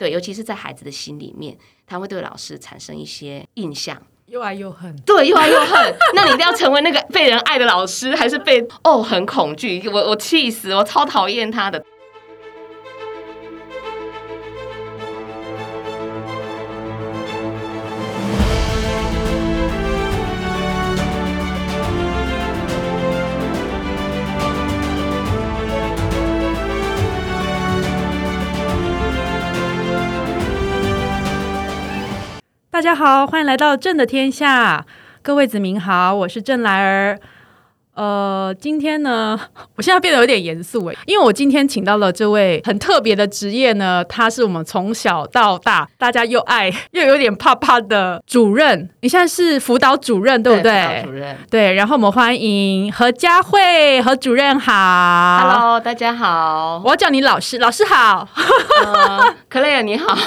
对，尤其是在孩子的心里面，他会对老师产生一些印象。又爱又恨，对，又爱又恨。那你一定要成为那个被人爱的老师，还是被哦很恐惧？我我气死，我超讨厌他的。大家好，欢迎来到朕的天下，各位子民好，我是郑来儿。呃，今天呢，我现在变得有点严肃诶，因为我今天请到了这位很特别的职业呢，他是我们从小到大大家又爱又有点怕怕的主任。你现在是辅导主任对不对？主任对，然后我们欢迎何佳慧何主任好，Hello，大家好，我要叫你老师，老师好，克莱尔你好。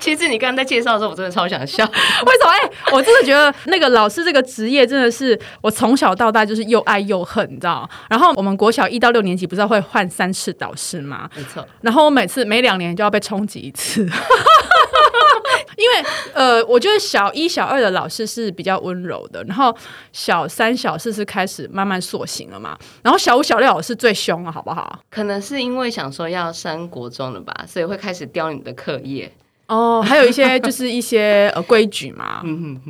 其实你刚刚在介绍的时候，我真的超想笑，为什么？哎，我真的觉得那个老师这个职业真的是我从小到大。就是又爱又恨，你知道？然后我们国小一到六年级不是会换三次导师吗？没错。然后我每次每两年就要被冲击一次，因为呃，我觉得小一、小二的老师是比较温柔的，然后小三、小四是开始慢慢塑形了嘛。然后小五、小六老师最凶了，好不好？可能是因为想说要升国中了吧，所以会开始刁你的课业。哦，还有一些就是一些 呃规矩嘛，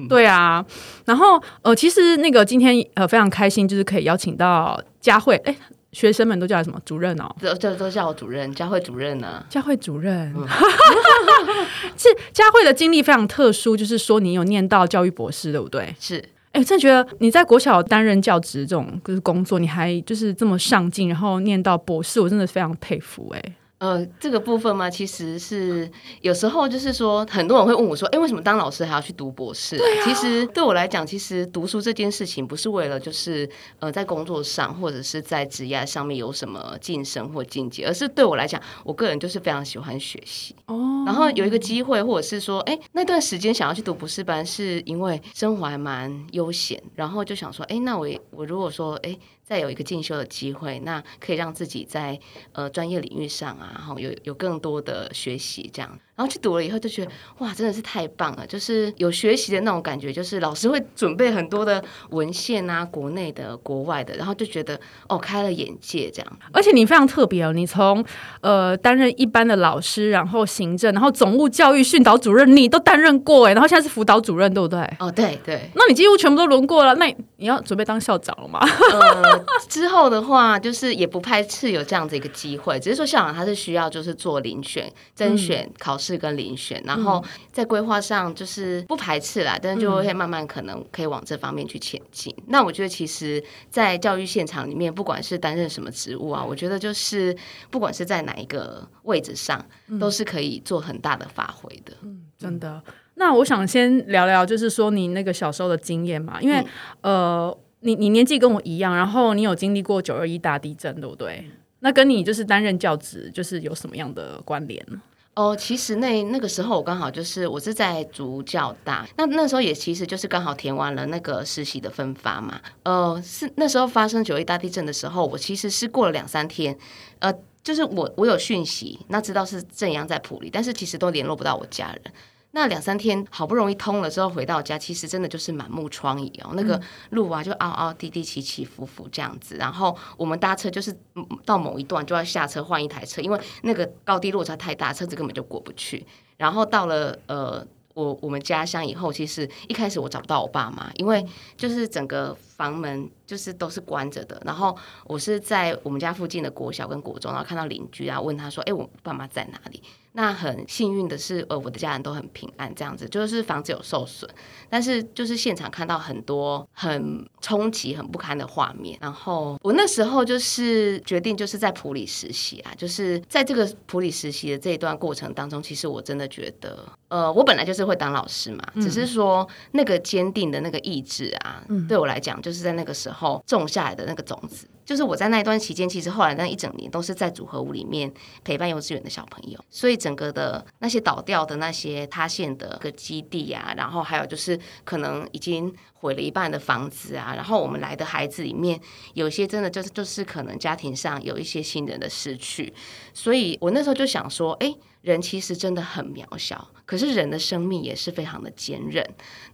对啊，然后呃，其实那个今天呃非常开心，就是可以邀请到佳慧，哎，学生们都叫什么主任哦？都都都叫我主任，佳慧主任呢？佳慧主任，是佳慧的经历非常特殊，就是说你有念到教育博士，对不对？是，哎，真的觉得你在国小担任教职这种就是工作，你还就是这么上进，然后念到博士，我真的非常佩服，哎。呃，这个部分嘛，其实是有时候就是说，很多人会问我说：“哎，为什么当老师还要去读博士？”其实对我来讲，其实读书这件事情不是为了就是呃在工作上或者是在职业上面有什么晋升或境界，而是对我来讲，我个人就是非常喜欢学习。哦，然后有一个机会，或者是说，哎，那段时间想要去读博士班，是因为生活还蛮悠闲，然后就想说，哎，那我我如果说，哎。再有一个进修的机会，那可以让自己在呃专业领域上啊，然后有有更多的学习这样。然后去读了以后就觉得哇，真的是太棒了！就是有学习的那种感觉，就是老师会准备很多的文献啊，国内的、国外的，然后就觉得哦，开了眼界这样。而且你非常特别哦，你从呃担任一般的老师，然后行政，然后总务教育训导主任，你都担任过哎，然后现在是辅导主任，对不对？哦，对对。那你几乎全部都轮过了，那你要准备当校长了吗？呃，之后的话，就是也不排斥有这样子一个机会，只是说校长他是需要就是做遴选、甄选考试。跟遴选，然后在规划上就是不排斥啦，但是就会慢慢可能可以往这方面去前进。那我觉得，其实，在教育现场里面，不管是担任什么职务啊，我觉得就是不管是在哪一个位置上，都是可以做很大的发挥的。嗯，真的。那我想先聊聊，就是说你那个小时候的经验嘛，因为呃，你你年纪跟我一样，然后你有经历过九二一大地震，对不对？那跟你就是担任教职，就是有什么样的关联呢？哦，其实那那个时候我刚好就是我是在主教大，那那时候也其实就是刚好填完了那个实习的分发嘛。呃，是那时候发生九一大地震的时候，我其实是过了两三天，呃，就是我我有讯息，那知道是正阳在普里，但是其实都联络不到我家人。那两三天好不容易通了之后回到家，其实真的就是满目疮痍哦。那个路啊，就凹凹滴滴、起起伏伏这样子。然后我们搭车就是到某一段就要下车换一台车，因为那个高低落差太大，车子根本就过不去。然后到了呃我我们家乡以后，其实一开始我找不到我爸妈，因为就是整个房门就是都是关着的。然后我是在我们家附近的国小跟国中，然后看到邻居啊，问他说：“哎，我爸妈在哪里？”那很幸运的是，呃，我的家人都很平安，这样子就是房子有受损，但是就是现场看到很多很冲击、很不堪的画面。然后我那时候就是决定就是在普里实习啊，就是在这个普里实习的这一段过程当中，其实我真的觉得，呃，我本来就是会当老师嘛，只是说那个坚定的那个意志啊，对我来讲，就是在那个时后种下来的那个种子。就是我在那一段期间，其实后来那一整年都是在组合屋里面陪伴幼稚园的小朋友，所以整个的那些倒掉的那些塌陷的个基地啊，然后还有就是可能已经毁了一半的房子啊，然后我们来的孩子里面有些真的就是就是可能家庭上有一些亲人的失去，所以我那时候就想说，哎，人其实真的很渺小，可是人的生命也是非常的坚韧。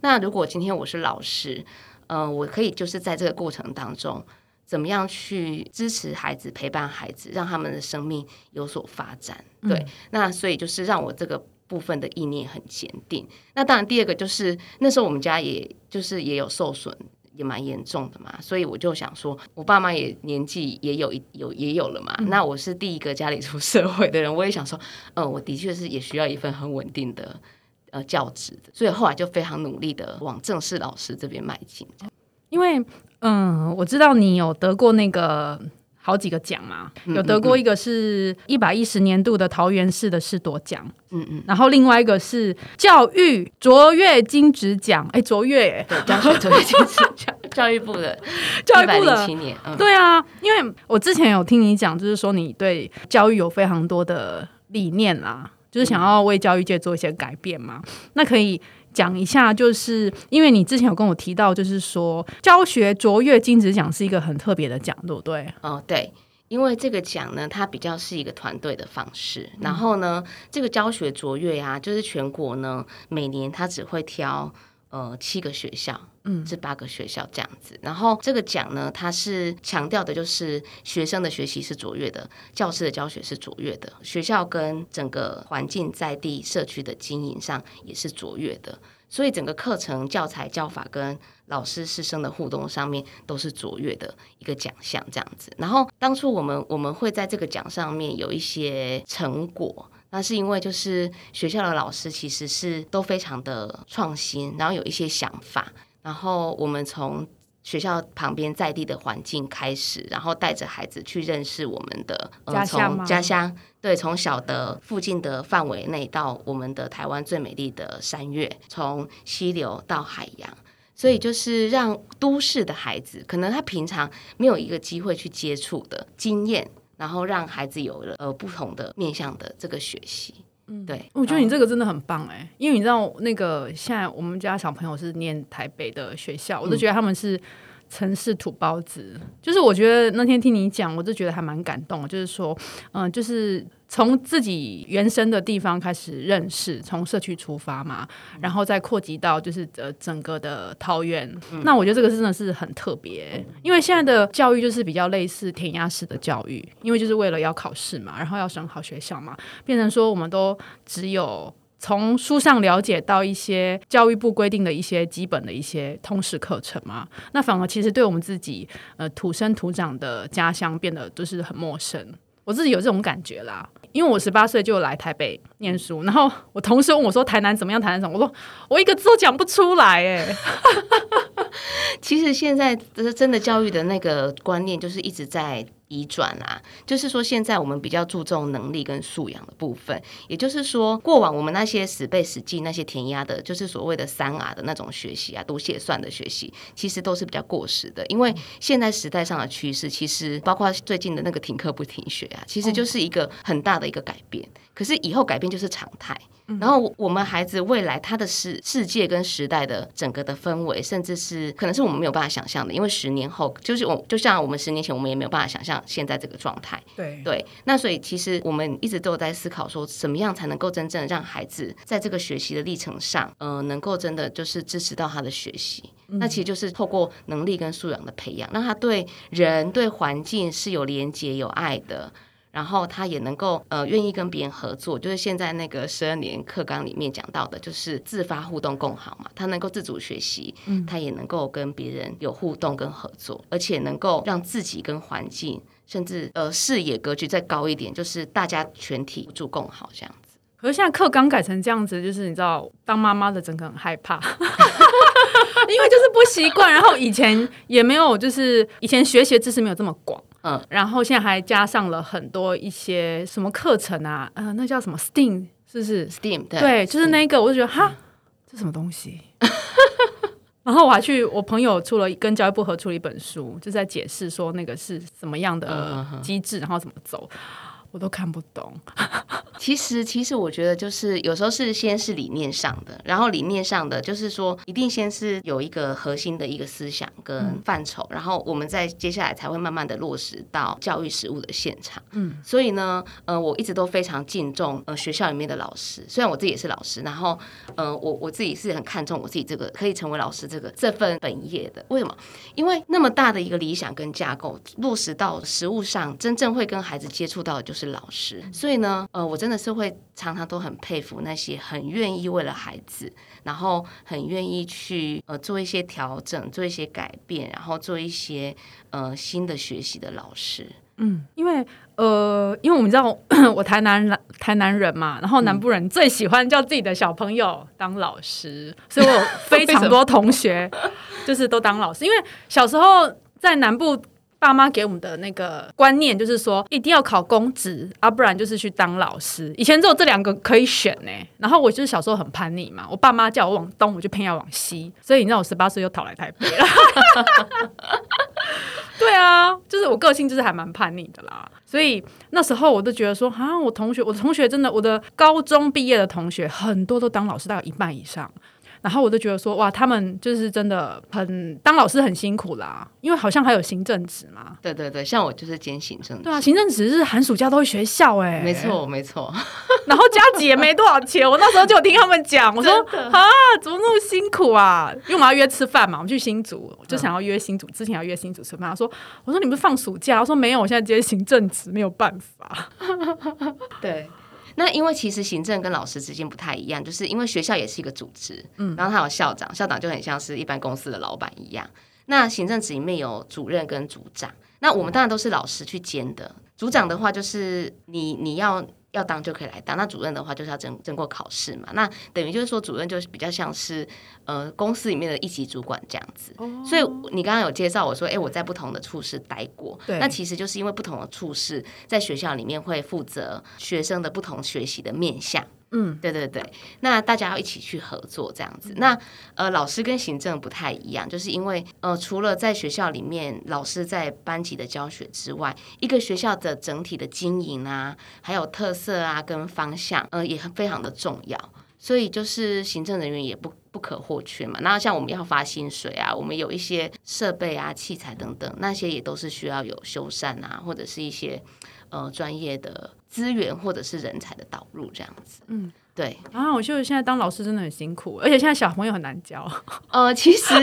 那如果今天我是老师，嗯，我可以就是在这个过程当中。怎么样去支持孩子、陪伴孩子，让他们的生命有所发展？对，那所以就是让我这个部分的意念很坚定。那当然，第二个就是那时候我们家也就是也有受损，也蛮严重的嘛，所以我就想说，我爸妈也年纪也有一有也有了嘛。那我是第一个家里出社会的人，我也想说，嗯，我的确是也需要一份很稳定的呃教职的，所以后来就非常努力的往正式老师这边迈进，因为。嗯，我知道你有得过那个好几个奖嘛，有得过一个是一百一十年度的桃园市的市夺奖，嗯嗯，然后另外一个是教育卓越金质奖，哎，卓越，对，教育卓越金质奖，教育部的，教育部的七年，对啊，因为我之前有听你讲，就是说你对教育有非常多的理念啦，就是想要为教育界做一些改变嘛，那可以。讲一下，就是因为你之前有跟我提到，就是说教学卓越金质奖是一个很特别的奖，对不对？哦，对，因为这个奖呢，它比较是一个团队的方式。然后呢，这个教学卓越啊，就是全国呢每年它只会挑呃七个学校，嗯，至八个学校这样子。然后这个奖呢，它是强调的就是学生的学习是卓越的，教师的教学是卓越的，学校跟整个环境在地社区的经营上也是卓越的。所以整个课程教材教法跟老师师生的互动上面都是卓越的一个奖项，这样子。然后当初我们我们会在这个奖上面有一些成果，那是因为就是学校的老师其实是都非常的创新，然后有一些想法，然后我们从。学校旁边在地的环境开始，然后带着孩子去认识我们的家乡家乡，对，从小的附近的范围内到我们的台湾最美丽的山岳，从溪流到海洋，所以就是让都市的孩子，可能他平常没有一个机会去接触的经验，然后让孩子有了呃不同的面向的这个学习。嗯，对，我觉得你这个真的很棒哎，因为你知道那个现在我们家小朋友是念台北的学校，我都觉得他们是城市土包子。就是我觉得那天听你讲，我就觉得还蛮感动。就是说，嗯，就是从自己原生的地方开始认识，从社区出发嘛，然后再扩及到就是呃整个的桃园。那我觉得这个真的是很特别，因为现在的教育就是比较类似填鸭式的教育，因为就是为了要考试嘛，然后要选好学校嘛，变成说我们都只有。从书上了解到一些教育部规定的一些基本的一些通识课程嘛，那反而其实对我们自己呃土生土长的家乡变得就是很陌生。我自己有这种感觉啦，因为我十八岁就来台北念书，然后我同事问我说台南怎么样，台南怎么，我说我一个字都讲不出来哎。其实现在真的教育的那个观念就是一直在。移转啊，就是说现在我们比较注重能力跟素养的部分，也就是说过往我们那些死背死记那些填鸭的，就是所谓的三 R 的那种学习啊，读写算的学习，其实都是比较过时的。因为现在时代上的趋势，其实包括最近的那个停课不停学啊，其实就是一个很大的一个改变。可是以后改变就是常态。然后我们孩子未来他的世世界跟时代的整个的氛围，甚至是可能是我们没有办法想象的，因为十年后就是我就像我们十年前，我们也没有办法想象现在这个状态。对对，那所以其实我们一直都有在思考说，怎么样才能够真正让孩子在这个学习的历程上，呃，能够真的就是支持到他的学习。那其实就是透过能力跟素养的培养，让他对人对环境是有连接有爱的。然后他也能够呃愿意跟别人合作，就是现在那个十二年课纲里面讲到的，就是自发互动共好嘛。他能够自主学习，嗯，他也能够跟别人有互动跟合作，而且能够让自己跟环境，甚至呃视野格局再高一点，就是大家全体互助共好这样子。可是现在课纲改成这样子，就是你知道，当妈妈的整个很害怕，因为就是不习惯，然后以前也没有，就是以前学习知识没有这么广。嗯，然后现在还加上了很多一些什么课程啊，呃，那叫什么 STEAM，是不是 STEAM？对，就是那个，我就觉得哈，这什么东西？然后我还去我朋友出了跟教育部合出了一本书，就在解释说那个是什么样的机制，然后怎么走。我都看不懂。其实，其实我觉得就是有时候是先是理念上的，然后理念上的就是说，一定先是有一个核心的一个思想跟范畴，然后我们在接下来才会慢慢的落实到教育实务的现场。嗯，所以呢，呃，我一直都非常敬重呃学校里面的老师，虽然我自己也是老师，然后呃，我我自己是很看重我自己这个可以成为老师这个这份本业的。为什么？因为那么大的一个理想跟架构落实到实务上，真正会跟孩子接触到的就是。老师，所以呢，呃，我真的是会常常都很佩服那些很愿意为了孩子，然后很愿意去呃做一些调整、做一些改变，然后做一些呃新的学习的老师。嗯，因为呃，因为我们知道我台南人，台南人嘛，然后南部人最喜欢叫自己的小朋友当老师，所以我 非常多同学就是都当老师，因为小时候在南部。爸妈给我们的那个观念就是说，一定要考公职啊，不然就是去当老师。以前只有这两个可以选呢。然后我就是小时候很叛逆嘛，我爸妈叫我往东，我就偏要往西。所以你知道我十八岁又逃来台北了。对啊，就是我个性就是还蛮叛逆的啦。所以那时候我都觉得说，啊，我同学，我同学真的，我的高中毕业的同学很多都当老师，大概一半以上。然后我就觉得说，哇，他们就是真的很当老师很辛苦啦，因为好像还有行政职嘛。对对对，像我就是兼行政。对啊，行政职是寒暑假都会学校哎。没错没错。然后加急也没多少钱，我那时候就有听他们讲，我说啊，怎么那么辛苦啊？因为我们要约吃饭嘛，我们去新竹，就想要约新竹，之前要约新竹吃饭。他说，我说你们放暑假，他说没有，我现在接行政职，没有办法。对。那因为其实行政跟老师之间不太一样，就是因为学校也是一个组织，嗯，然后他有校长，校长就很像是一般公司的老板一样。那行政职里面有主任跟组长，那我们当然都是老师去兼的。组长的话就是你你要。要当就可以来当，那主任的话就是要经经过考试嘛。那等于就是说，主任就是比较像是呃公司里面的一级主管这样子。所以你刚刚有介绍我说，哎，我在不同的处室待过。那其实就是因为不同的处室在学校里面会负责学生的不同学习的面向。嗯，对对对，那大家要一起去合作这样子。那呃，老师跟行政不太一样，就是因为呃，除了在学校里面老师在班级的教学之外，一个学校的整体的经营啊，还有特色啊跟方向，呃，也非常的重要。所以就是行政人员也不不可或缺嘛。那像我们要发薪水啊，我们有一些设备啊、器材等等，那些也都是需要有修缮啊，或者是一些。呃，专业的资源或者是人才的导入这样子，嗯，对啊，我觉得现在当老师真的很辛苦，而且现在小朋友很难教。呃，其实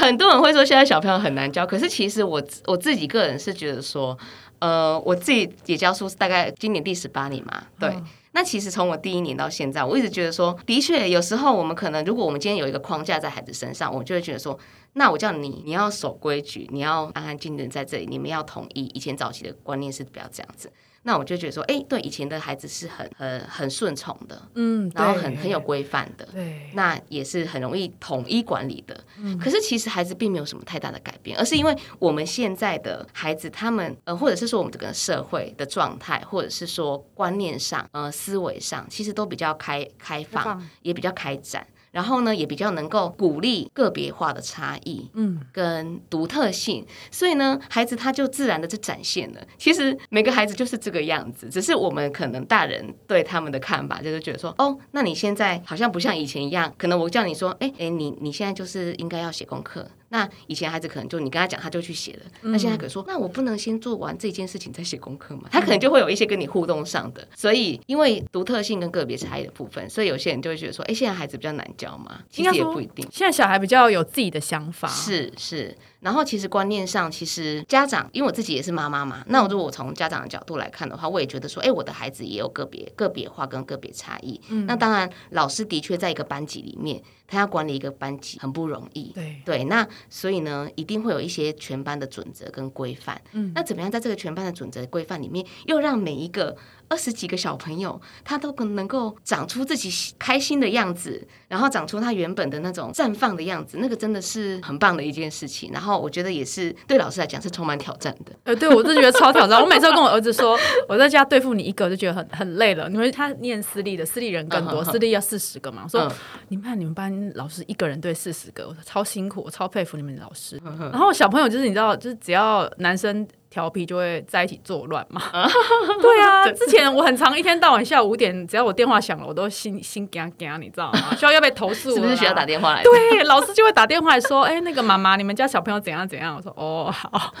很多人会说现在小朋友很难教，可是其实我我自己个人是觉得说，呃，我自己也教书大概今年第十八年嘛，对。那其实从我第一年到现在，我一直觉得说，的确有时候我们可能，如果我们今天有一个框架在孩子身上，我就会觉得说，那我叫你，你要守规矩，你要安安静静在这里，你们要统一。以前早期的观念是不要这样子。那我就觉得说，哎，对，以前的孩子是很很很顺从的，嗯，然后很很有规范的，对，那也是很容易统一管理的。嗯，可是其实孩子并没有什么太大的改变，而是因为我们现在的孩子，他们呃，或者是说我们这个社会的状态，或者是说观念上，呃，思维上，其实都比较开开放，也比较开展。然后呢，也比较能够鼓励个别化的差异，嗯，跟独特性，所以呢，孩子他就自然的就展现了。其实每个孩子就是这个样子，只是我们可能大人对他们的看法就是觉得说，哦，那你现在好像不像以前一样，可能我叫你说，哎哎，你你现在就是应该要写功课。那以前孩子可能就你跟他讲，他就去写了。那现在可说，那我不能先做完这件事情再写功课吗？他可能就会有一些跟你互动上的。所以因为独特性跟个别差异的部分，所以有些人就会觉得说，哎，现在孩子比较难教嘛？其实也不一定。现在小孩比较有自己的想法。是是。然后其实观念上，其实家长，因为我自己也是妈妈嘛，那如果我从家长的角度来看的话，我也觉得说，哎，我的孩子也有个别个别化跟个别差异。嗯。那当然，老师的确在一个班级里面，他要管理一个班级很不容易。对。对。那所以呢，一定会有一些全班的准则跟规范。嗯。那怎么样在这个全班的准则规范里面，又让每一个二十几个小朋友，他都能够长出自己开心的样子，然后长出他原本的那种绽放的样子，那个真的是很棒的一件事情。然后我觉得也是对老师来讲是充满挑战的。呃，对我就觉得超挑战。我每次都跟我儿子说，我在家对付你一个就觉得很很累了，因为他念私立的，私立人更多，私立要四十个嘛。我说你们看你们班老师一个人对四十个，我说超辛苦，我超佩服你们老师。然后小朋友就是你知道，就是只要男生。调皮就会在一起作乱嘛？对啊，之前我很长一天到晚下午五点，只要我电话响了，我都心心惊惊，你知道吗？需要要被投诉？是不是需要打电话来？对，老师就会打电话来说：“哎，那个妈妈，你们家小朋友怎样怎样？”我说：“哦，好。”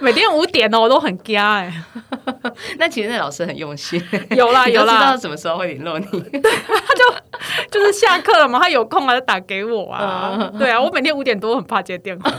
每天五点哦，我都很惊哎。那其实那老师很用心，有啦有啦，知道什么时候会联络你？对，他就就是下课了嘛，他有空啊就打给我啊。对啊，我每天五点多很怕接电话。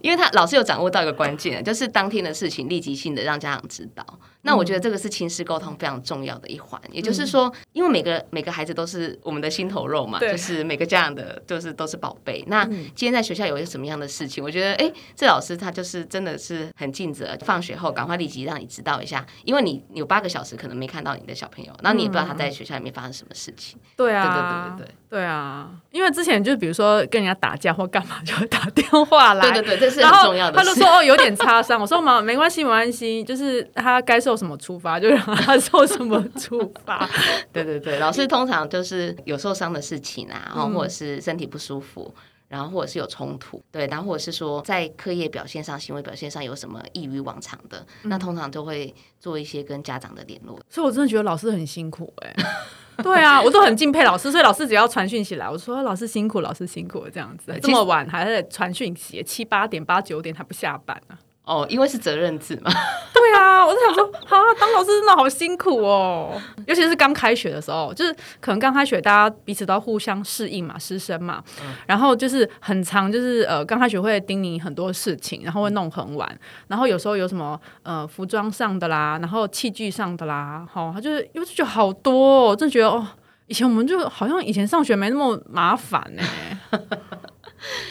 因为他老师有掌握到一个关键，就是当天的事情立即性的让家长知道。那我觉得这个是亲师沟通非常重要的一环。也就是说，因为每个每个孩子都是我们的心头肉嘛，就是每个家长的，就是都是宝贝。那今天在学校有一个什么样的事情，我觉得，哎，这老师他就是真的是很尽责，放学后赶快立即让你知道一下，因为你有八个小时可能没看到你的小朋友，然后你也不知道他在学校里面发生什么事情。对啊，对对对对对，对啊，因为之前就比如说跟人家打架或干嘛，就会打电话来。对对对，这是很重要的。他就说哦，有点擦伤。我说嘛，没关系，没关系，就是他该受什么处罚就让他受什么处罚。对对对，老师通常就是有受伤的事情啊，然后或者是身体不舒服，然后或者是有冲突，对，然后或者是说在课业表现上、行为表现上有什么异于往常的，那通常就会做一些跟家长的联络。所以我真的觉得老师很辛苦哎。对啊，我都很敬佩老师，所以老师只要传讯息来，我说老师辛苦，老师辛苦这样子，这么晚还在传讯息，七八点、八九点还不下班呢。哦，因为是责任制嘛。对啊，我就想说，啊，当老师真的好辛苦哦，尤其是刚开学的时候，就是可能刚开学，大家彼此都互相适应嘛，师生嘛。然后就是很长，就是呃，刚开学会叮咛很多事情，然后会弄很晚，然后有时候有什么呃服装上的啦，然后器具上的啦，好，他就是因为觉得好多，真的觉得哦，以前我们就好像以前上学没那么麻烦呢。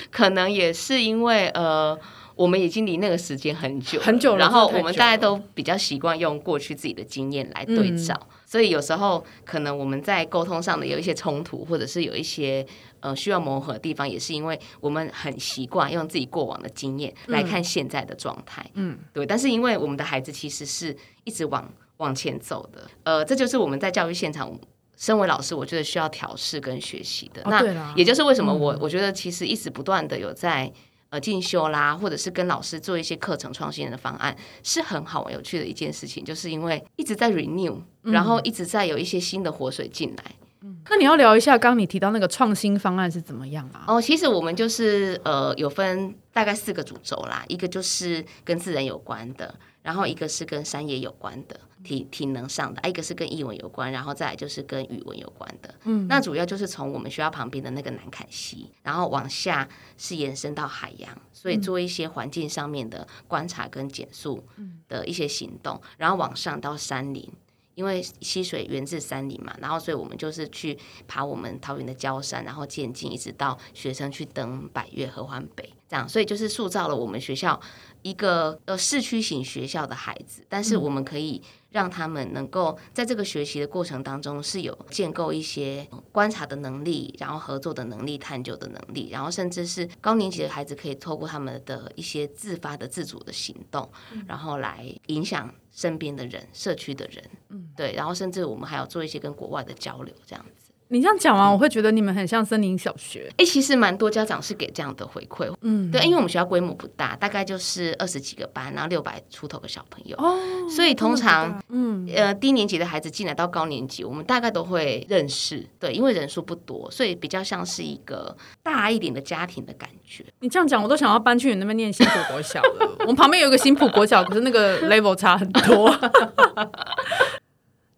可能也是因为呃。我们已经离那个时间很久很久了，然后我们大家都比较习惯用过去自己的经验来对照，所以有时候可能我们在沟通上的有一些冲突，或者是有一些呃需要磨合的地方，也是因为我们很习惯用自己过往的经验来看现在的状态。嗯，对。但是因为我们的孩子其实是一直往往前走的，呃，这就是我们在教育现场，身为老师，我觉得需要调试跟学习的。那也就是为什么我我觉得其实一直不断的有在。呃，进修啦，或者是跟老师做一些课程创新的方案，是很好有趣的一件事情。就是因为一直在 renew，然后一直在有一些新的活水进来。嗯那你要聊一下，刚你提到那个创新方案是怎么样啊？哦，其实我们就是呃，有分大概四个主轴啦，一个就是跟自然有关的。然后一个是跟山野有关的体体能上的，一个是跟译文有关，然后再来就是跟语文有关的。嗯，那主要就是从我们学校旁边的那个南坎溪，然后往下是延伸到海洋，所以做一些环境上面的观察跟减速的一些行动，然后往上到山林。因为溪水源自山林嘛，然后所以我们就是去爬我们桃园的焦山，然后渐进一直到学生去登百越合欢北，这样，所以就是塑造了我们学校一个呃市区型学校的孩子，但是我们可以让他们能够在这个学习的过程当中是有建构一些观察的能力，然后合作的能力、探究的能力，然后甚至是高年级的孩子可以透过他们的一些自发的自主的行动，然后来影响。身边的人，社区的人，嗯，对，然后甚至我们还要做一些跟国外的交流，这样子。你这样讲完，我会觉得你们很像森林小学。哎，其实蛮多家长是给这样的回馈，嗯，对，因为我们学校规模不大，大概就是二十几个班，然后六百出头个小朋友，哦，所以通常，嗯，呃，低年级的孩子进来到高年级，我们大概都会认识，对，因为人数不多，所以比较像是一个大一点的家庭的感觉。你这样讲，我都想要搬去你那边念新浦国小了。我们旁边有一个新浦国小，可是那个 level 差很多。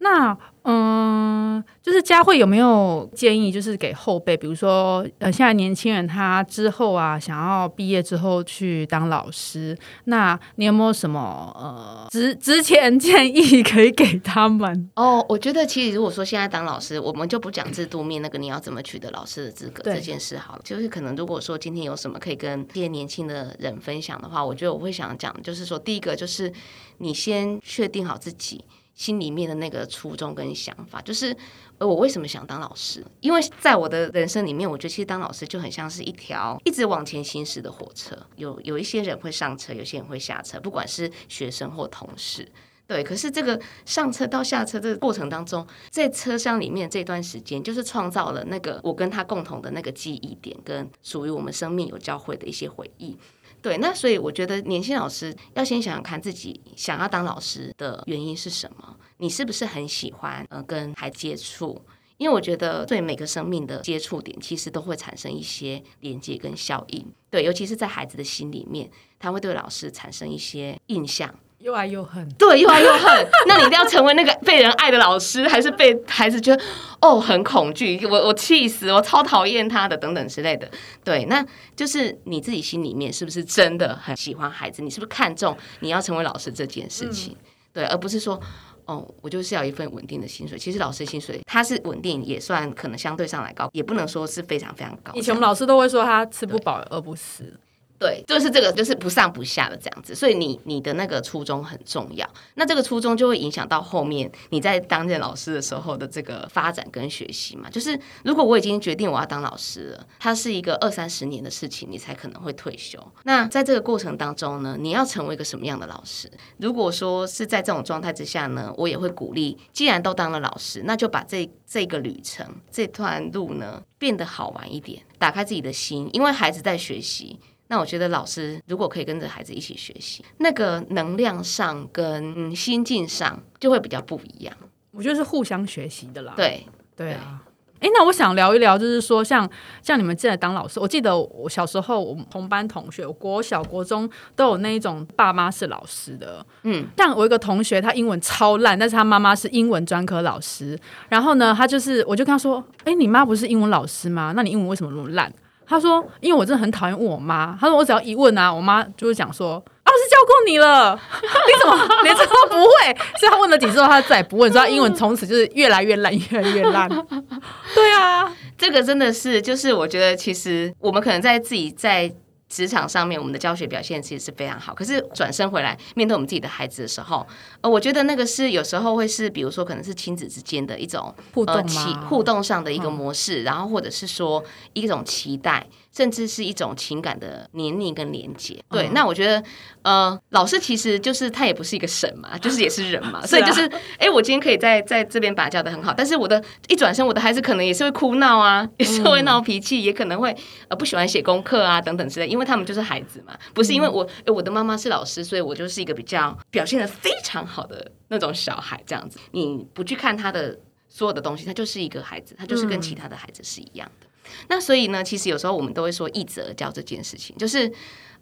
那，嗯。就是佳慧有没有建议，就是给后辈，比如说呃，现在年轻人他之后啊，想要毕业之后去当老师，那你有没有什么呃之之前建议可以给他们？哦，我觉得其实如果说现在当老师，我们就不讲制度面那个你要怎么取得老师的资格这件事好了。就是可能如果说今天有什么可以跟这些年轻的人分享的话，我觉得我会想讲，就是说第一个就是你先确定好自己心里面的那个初衷跟想法，就是呃我为什么想当老师？因为在我的人生里面，我觉得其实当老师就很像是一条一直往前行驶的火车，有有一些人会上车，有些人会下车，不管是学生或同事。对，可是这个上车到下车这个过程当中，在车厢里面这段时间，就是创造了那个我跟他共同的那个记忆点，跟属于我们生命有交汇的一些回忆。对，那所以我觉得年轻老师要先想想看自己想要当老师的原因是什么，你是不是很喜欢呃跟孩子接触？因为我觉得对每个生命的接触点，其实都会产生一些连接跟效应。对，尤其是在孩子的心里面，他会对老师产生一些印象。又爱又恨，对，又爱又恨。那你一定要成为那个被人爱的老师，还是被孩子觉得哦很恐惧，我我气死，我超讨厌他的等等之类的。对，那就是你自己心里面是不是真的很喜欢孩子？你是不是看重你要成为老师这件事情？对，而不是说。哦，我就是要一份稳定的薪水。其实老师薪水它是稳定，也算可能相对上来高，也不能说是非常非常高。以前我们老师都会说他吃不饱饿不死。对，就是这个，就是不上不下的这样子，所以你你的那个初衷很重要。那这个初衷就会影响到后面你在担任老师的时候的这个发展跟学习嘛。就是如果我已经决定我要当老师了，它是一个二三十年的事情，你才可能会退休。那在这个过程当中呢，你要成为一个什么样的老师？如果说是在这种状态之下呢，我也会鼓励，既然都当了老师，那就把这这个旅程这段路呢变得好玩一点，打开自己的心，因为孩子在学习。那我觉得老师如果可以跟着孩子一起学习，那个能量上跟嗯心境上就会比较不一样。我觉得是互相学习的啦。对，对啊。哎，那我想聊一聊，就是说，像像你们进来当老师，我记得我小时候，我们同班同学，我国小、国中都有那一种爸妈是老师的。嗯，像我一个同学，他英文超烂，但是他妈妈是英文专科老师。然后呢，他就是，我就跟他说：“哎，你妈不是英文老师吗？那你英文为什么那么烂？”他说：“因为我真的很讨厌问我妈。他说我只要一问啊，我妈就会讲说。”老师教过你了，你怎么连这都不会？所以他问了几次后，他再也不问，所以他英文从此就是越来越烂，越来越烂。对啊，这个真的是，就是我觉得其实我们可能在自己在。职场上面，我们的教学表现其实是非常好。可是转身回来面对我们自己的孩子的时候，呃，我觉得那个是有时候会是，比如说可能是亲子之间的一种互动期互动上的一个模式，然后或者是说一种期待，甚至是一种情感的黏腻跟连接。对，那我觉得，呃，老师其实就是他也不是一个神嘛，就是也是人嘛，所以就是，哎，我今天可以在在这边把教的很好，但是我的一转身，我的孩子可能也是会哭闹啊，也是会闹脾气，也可能会呃不喜欢写功课啊等等之类，因为。因为他们就是孩子嘛，不是因为我，我的妈妈是老师，所以我就是一个比较表现的非常好的那种小孩，这样子。你不去看他的所有的东西，他就是一个孩子，他就是跟其他的孩子是一样的。那所以呢，其实有时候我们都会说一则教这件事情，就是。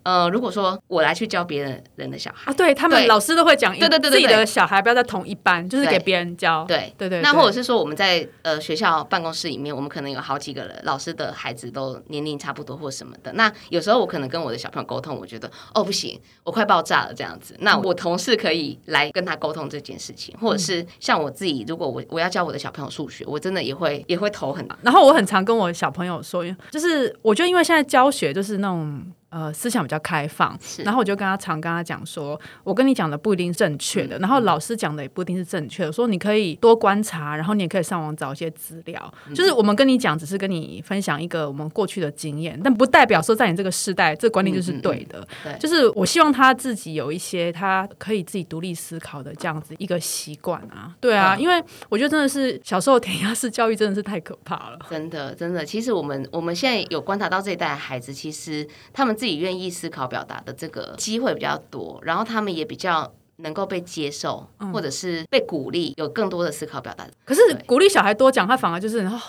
呃，如果说我来去教别人人的小孩啊，对他们老师都会讲，对对对，自己的小孩不要在同一班，就是给别人教，对对对。那或者是说我们在呃学校办公室里面，我们可能有好几个人，老师的孩子都年龄差不多或什么的。那有时候我可能跟我的小朋友沟通，我觉得哦不行，我快爆炸了这样子。那我同事可以来跟他沟通这件事情，或者是像我自己，如果我我要教我的小朋友数学，我真的也会也会头很。然后我很常跟我小朋友说，就是我觉得因为现在教学就是那种。呃，思想比较开放，然后我就跟他常跟他讲说，我跟你讲的不一定正确的，然后老师讲的也不一定是正确的，说你可以多观察，然后你也可以上网找一些资料，就是我们跟你讲，只是跟你分享一个我们过去的经验，但不代表说在你这个时代，这个观念就是对的。对，就是我希望他自己有一些他可以自己独立思考的这样子一个习惯啊。对啊，因为我觉得真的是小时候填鸭式教育真的是太可怕了。真的，真的，其实我们我们现在有观察到这一代孩子，其实他们。自己愿意思考表达的这个机会比较多，然后他们也比较能够被接受，或者是被鼓励，有更多的思考表达。可是鼓励小孩多讲，他反而就是哦，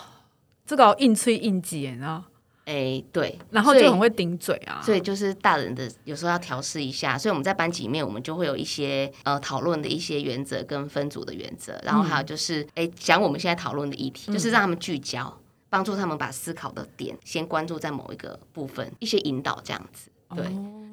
这个硬吹硬挤，你知道？哎，对，然后就很会顶嘴啊。所以就是大人的有时候要调试一下，所以我们在班级里面，我们就会有一些呃讨论的一些原则跟分组的原则，然后还有就是哎讲我们现在讨论的议题，就是让他们聚焦，帮助他们把思考的点先关注在某一个部分，一些引导这样子。对，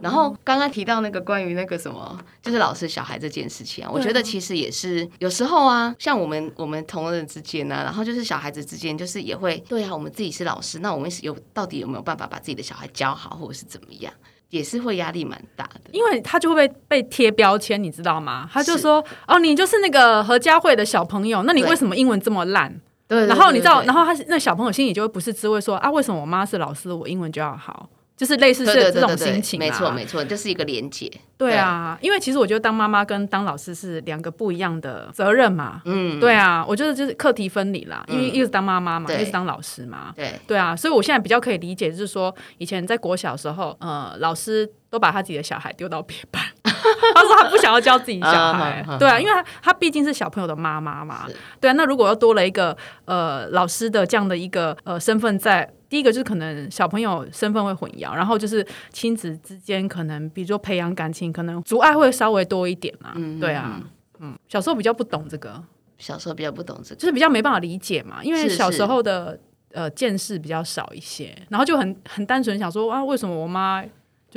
然后刚刚提到那个关于那个什么，就是老师小孩这件事情啊，我觉得其实也是有时候啊，像我们我们同仁之间呢、然后就是小孩子之间，就是也会对啊，我们自己是老师，那我们是有到底有没有办法把自己的小孩教好，或者是怎么样，也是会压力蛮大的。因为他就会被被贴标签，你知道吗？他就说：“哦，你就是那个何家慧的小朋友，那你为什么英文这么烂？”对然后你知道，然后后他那小朋友心里就会不是滋味说，啊，为什么我妈是老师，我英文就要好？就是类似是这种心情、啊，没错没错，就是一个连结。对啊，因为其实我觉得当妈妈跟当老师是两个不一样的责任嘛。嗯，对啊，我觉得就是课题分离啦，因为嗯一个是当妈妈嘛，对一个是当老师嘛。对对啊，所以我现在比较可以理解，就是说以前在国小的时候，呃，老师都把他自己的小孩丢到别班，他说他不想要教自己小孩。对啊，因为他他毕竟是小朋友的妈妈嘛，对啊，那如果又多了一个呃老师的这样的一个呃身份在。第一个就是可能小朋友身份会混淆，然后就是亲子之间可能，比如说培养感情，可能阻碍会稍微多一点嘛。嗯对啊，嗯，小时候比较不懂这个，小时候比较不懂这个，就是比较没办法理解嘛，因为小时候的呃见识比较少一些，然后就很很单纯想说啊，为什么我妈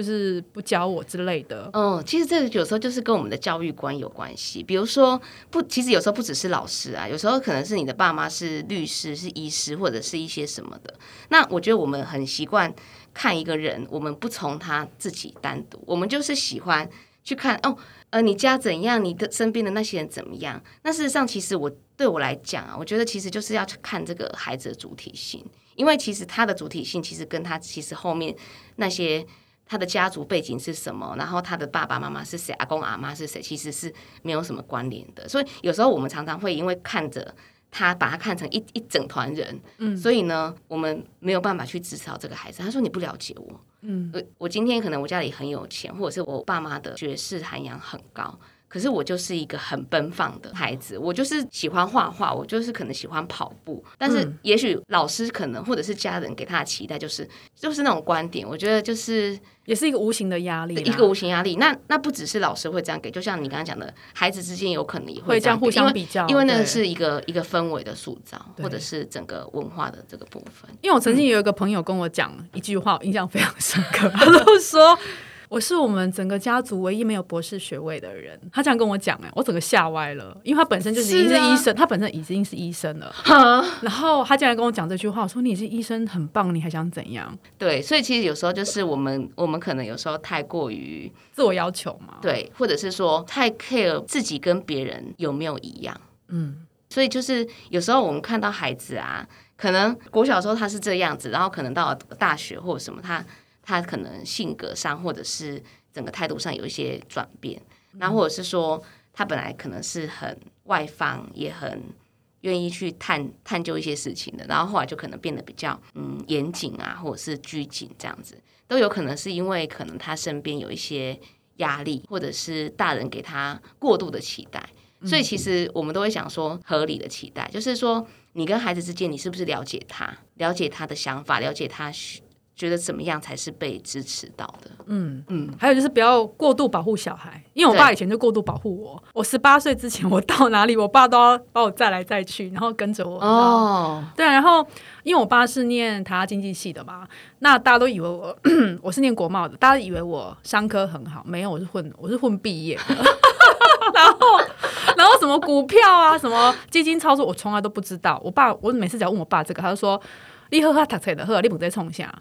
就是不教我之类的。嗯，其实这个有时候就是跟我们的教育观有关系。比如说，不，其实有时候不只是老师啊，有时候可能是你的爸妈是律师、是医师，或者是一些什么的。那我觉得我们很习惯看一个人，我们不从他自己单独，我们就是喜欢去看哦，呃，你家怎样，你的身边的那些人怎么样。那事实上，其实我对我来讲啊，我觉得其实就是要去看这个孩子的主体性，因为其实他的主体性其实跟他其实后面那些。他的家族背景是什么？然后他的爸爸妈妈是谁？阿公阿妈是谁？其实是没有什么关联的。所以有时候我们常常会因为看着他，把他看成一一整团人，嗯，所以呢，我们没有办法去指导这个孩子。他说你不了解我，嗯，我我今天可能我家里很有钱，或者是我爸妈的学识涵养很高。可是我就是一个很奔放的孩子，我就是喜欢画画，我就是可能喜欢跑步，但是也许老师可能或者是家人给他的期待就是就是那种观点，我觉得就是也是一个无形的压力，一个无形压力。那那不只是老师会这样给，就像你刚刚讲的，孩子之间有可能也会这样互相比较，因为那个是一个一个氛围的塑造，或者是整个文化的这个部分。因为我曾经有一个朋友跟我讲一句话，我印象非常深刻，他就说。我是我们整个家族唯一没有博士学位的人，他这样跟我讲，哎，我整个吓歪了，因为他本身就是已经是医生，他本身已经是医生了，然后他竟然跟我讲这句话，我说你是医生很棒，你还想怎样？对，所以其实有时候就是我们我们可能有时候太过于自我要求嘛，对，或者是说太 care 自己跟别人有没有一样。嗯，所以就是有时候我们看到孩子啊，可能国小的时候他是这样子，然后可能到了大学或者什么，他他可能性格上或者是整个态度上有一些转变，然后或者是说他本来可能是很外放，也很愿意去探探究一些事情的，然后后来就可能变得比较嗯严谨啊，或者是拘谨这样子，都有可能是因为可能他身边有一些压力，或者是大人给他过度的期待。所以其实我们都会想说，合理的期待，就是说你跟孩子之间，你是不是了解他，了解他的想法，了解他需觉得怎么样才是被支持到的。嗯嗯，还有就是不要过度保护小孩，因为我爸以前就过度保护我。我十八岁之前，我到哪里，我爸都要把我载来载去，然后跟着我。哦，对啊，然后因为我爸是念台大经济系的嘛，那大家都以为我 我是念国贸的，大家以为我商科很好，没有，我是混我是混毕业的。然后，然后什么股票啊，什么基金操作，我从来都不知道。我爸，我每次只要问我爸这个，他就说：“你喝喝读册的，喝你不在冲下。”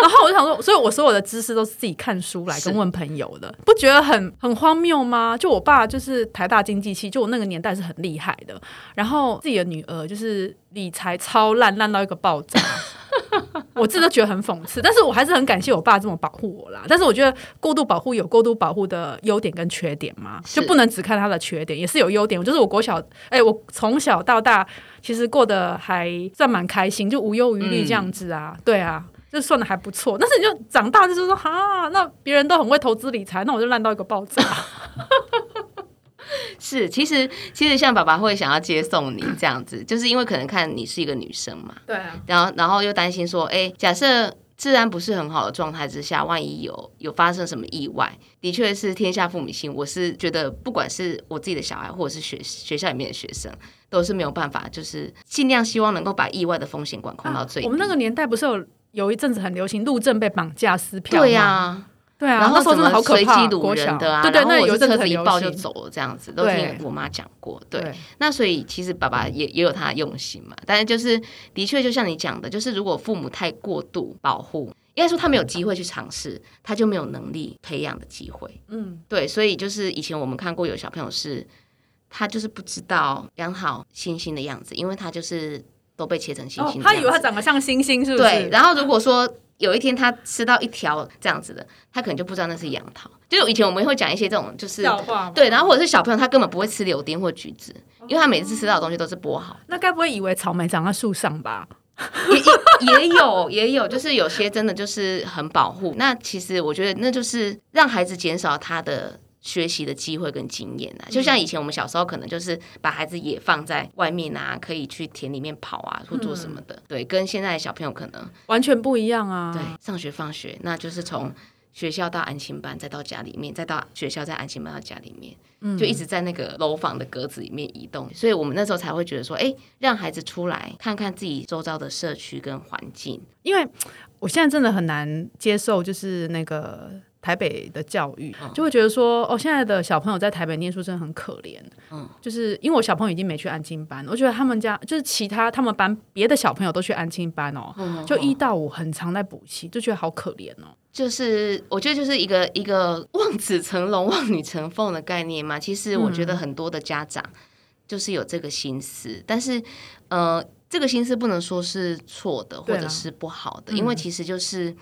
然后我就想说，所以我所有的知识都是自己看书来跟问朋友的，不觉得很很荒谬吗？就我爸就是台大经济系，就我那个年代是很厉害的，然后自己的女儿就是理财超烂，烂到一个爆炸。我自己都觉得很讽刺，但是我还是很感谢我爸这么保护我啦。但是我觉得过度保护有过度保护的优点跟缺点嘛，就不能只看他的缺点，也是有优点。我就是我国小，哎、我从小到大其实过得还算蛮开心，就无忧无虑这样子啊，对啊。就算的还不错，但是你就长大就是说，哈，那别人都很会投资理财，那我就烂到一个爆炸。是，其实其实像爸爸会想要接送你这样子，就是因为可能看你是一个女生嘛，对啊，然后然后又担心说，哎，假设治安不是很好的状态之下，万一有有发生什么意外，的确是天下父母心。我是觉得，不管是我自己的小孩，或者是学学校里面的学生，都是没有办法，就是尽量希望能够把意外的风险管控到最低。我们那个年代不是有有一阵子很流行路政被绑架撕票吗？对呀、对啊，然后那时候真的好可随怕，机掳国人的啊，对对，然后我那有一阵子很是车子一抱就走了，这样子都对听我妈讲过。对，对，那所以其实爸爸也也有他的用心嘛，但是就是的确就像你讲的，就是如果父母太过度保护，应该说他没有机会去尝试，他就没有能力培养的机会。嗯，对，所以就是以前我们看过有小朋友是，他就是不知道养好星星的样子，因为他就是都被切成星哦星，他以为他长得像星星，是不是？对，然后如果说有一天他吃到一条这样子的，他可能就不知道那是杨桃。就以前我们会讲一些这种，就是对，然后或者是小朋友他根本不会吃柳丁或橘子，因为他每次吃到的东西都是剥好。那该不会以为草莓长在树上吧？也也也有也有，就是有些真的就是很保护。那其实我觉得那就是让孩子减少他的。学习的机会跟经验啊，就像以前我们小时候可能就是把孩子也放在外面啊，可以去田里面跑啊，或做什么的。对，跟现在的小朋友可能完全不一样啊！对，上学放学，那就是从学校到安亲班，再到家里面，再到学校，再安亲班到家里面，嗯就一直在那个楼房的格子里面移动。所以我们那时候才会觉得说，哎，让孩子出来看看自己周遭的社区跟环境。因为我现在真的很难接受，就是那个台北的教育，就会觉得说，哦，现在的小朋友在台北念书真的很可怜。嗯，就是因为我小朋友已经没去安亲班，我觉得他们家就是其他他们班别的小朋友都去安亲班哦，就一到五很常在补习，就觉得好可怜哦。就是我觉得就是一个一个望子成龙、望女成凤的概念嘛。其实我觉得很多的家长就是有这个心思，但是呃，这个心思不能说是错的或者是不好的，因为其实就是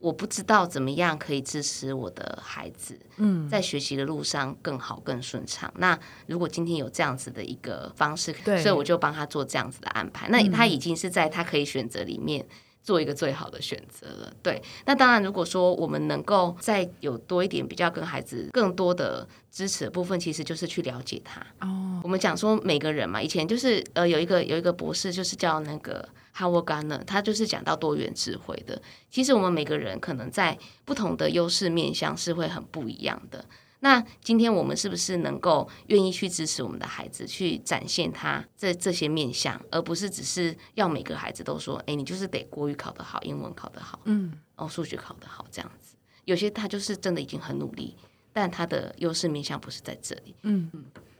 我不知道怎么样可以支持我的孩子，嗯，在学习的路上更好更顺畅。那如果今天有这样子的一个方式，对所以我就帮他做这样子的安排。那他已经是在他可以选择里面。做一个最好的选择了，对。那当然，如果说我们能够再有多一点比较跟孩子更多的支持的部分，其实就是去了解他。哦，我们讲说每个人嘛，以前就是呃有一个有一个博士就是叫那个 Howard Gardner，他就是讲到多元智慧的。其实我们每个人可能在不同的优势面向是会很不一样的。那今天我们是不是能够愿意去支持我们的孩子，去展现他这这些面向，而不是只是要每个孩子都说，哎，你就是得国语考得好，英文考得好，嗯，哦，数学考得好这样子。有些他就是真的已经很努力，但他的优势面向不是在这里。嗯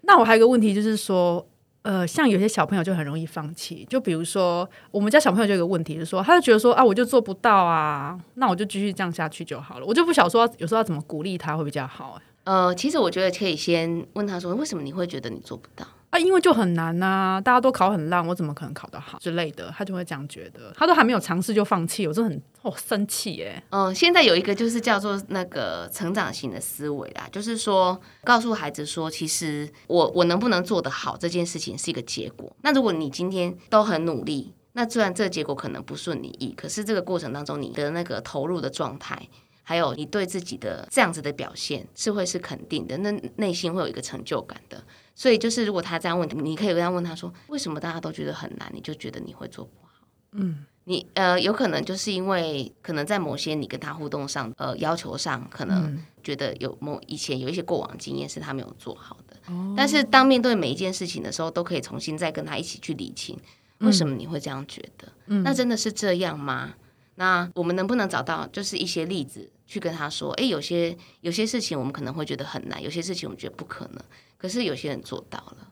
那我还有一个问题就是说，呃，像有些小朋友就很容易放弃，就比如说我们家小朋友就有个问题，就是说他就觉得说啊，我就做不到啊，那我就继续这样下去就好了，我就不想说有时候要怎么鼓励他会比较好、呃，其实我觉得可以先问他说，为什么你会觉得你做不到？啊，因为就很难呐、大家都考很烂，我怎么可能考得好之类的，他就会这样觉得，他都还没有尝试就放弃，我真的很哦生气耶。嗯，现在有一个就是叫做那个成长型的思维啦，就是说告诉孩子说，其实我我能不能做得好这件事情是一个结果。那如果你今天都很努力，那虽然这个结果可能不顺你意，可是这个过程当中你的那个投入的状态。还有你对自己的这样子的表现是会是肯定的，那内心会有一个成就感的。所以就是如果他这样问你，你可以跟他问他说，为什么大家都觉得很难，你就觉得你会做不好？嗯，你呃有可能就是因为可能在某些你跟他互动上，呃要求上，可能觉得有某以前有一些过往经验是他没有做好的。但是当面对每一件事情的时候，都可以重新再跟他一起去理清，为什么你会这样觉得？那真的是这样吗？那我们能不能找到就是一些例子去跟他说，哎，有些有些事情我们可能会觉得很难，有些事情我们觉得不可能，可是有些人做到了。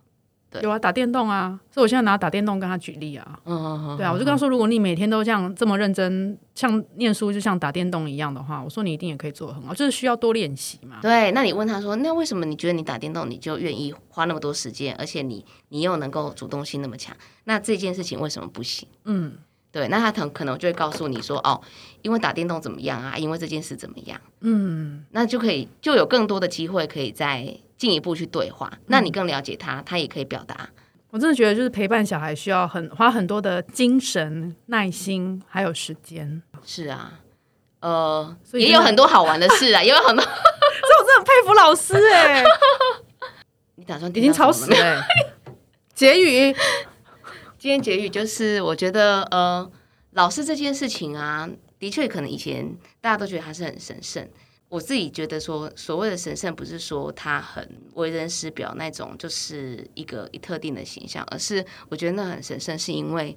对有啊，打电动啊，所以我现在拿打电动跟他举例啊。嗯，对啊，我就跟他说，如果你每天都这样这么认真，像念书就像打电动一样的话，我说你一定也可以做得很好，就是需要多练习嘛。对，那你问他说，那为什么你觉得你打电动你就愿意花那么多时间，而且你你又能够主动性那么强，那这件事情为什么不行？嗯，对，那他可可能就会告诉你说，哦，因为打电动怎么样啊？因为这件事怎么样？嗯，那就可以就有更多的机会可以再进一步去对话。那你更了解他，他也可以表达。我真的觉得就是陪伴小孩需要很花很多的精神、耐心还有时间。是啊，呃，所以也有很多好玩的事啊，也有很多。所以我真的很佩服老师哎、你打算已经吵死了、欸。结语，今天结语就是，我觉得呃，老师这件事情啊，的确可能以前大家都觉得他是很神圣。我自己觉得说，所谓的神圣，不是说他很为人师表那种，就是一个一特定的形象，而是我觉得那很神圣，是因为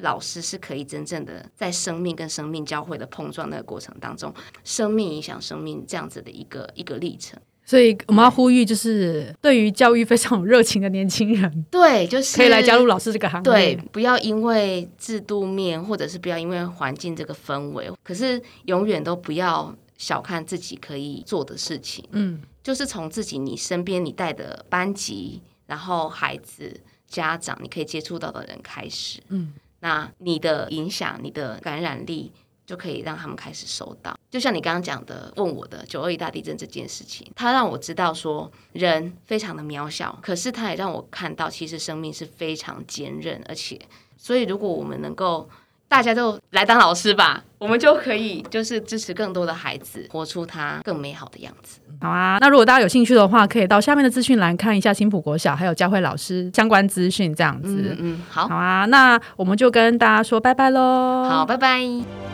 老师是可以真正的在生命跟生命交汇的碰撞那个过程当中，生命影响生命这样子的一个一个历程。所以我们要呼吁，就是对于教育非常有热情的年轻人，对，就是可以来加入老师这个行业。对，不要因为制度面，或者是不要因为环境这个氛围，可是永远都不要。小看自己可以做的事情，嗯，就是从自己你身边你带的班级，然后孩子、家长，你可以接触到的人开始，嗯，那你的影响、你的感染力就可以让他们开始收到。就像你刚刚讲的，问我的九二一大地震这件事情，它让我知道说人非常的渺小，可是它也让我看到其实生命是非常坚韧，而且，所以如果我们能够。大家都来当老师吧，我们就可以就是支持更多的孩子活出他更美好的样子。好啊，那如果大家有兴趣的话，可以到下面的资讯栏看一下新浦国小还有佳慧老师相关资讯，这样子。嗯，好，好啊，那我们就跟大家说拜拜喽。好，拜拜。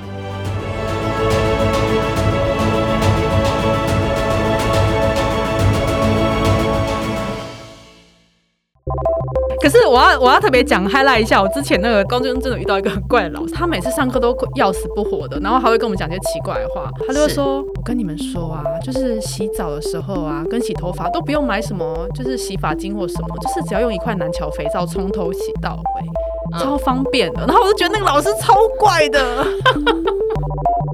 可是我要我要特别讲 highlight 一下，我之前那个高中真的遇到一个很怪的老师，他每次上课都要死不活的，然后还会跟我们讲些奇怪的话。他就会说：“我跟你们说啊，就是洗澡的时候啊，跟洗头发都不用买什么，就是洗发精或什么，就是只要用一块南桥肥皂从头洗到尾，超方便的。”然后我就觉得那个老师超怪的。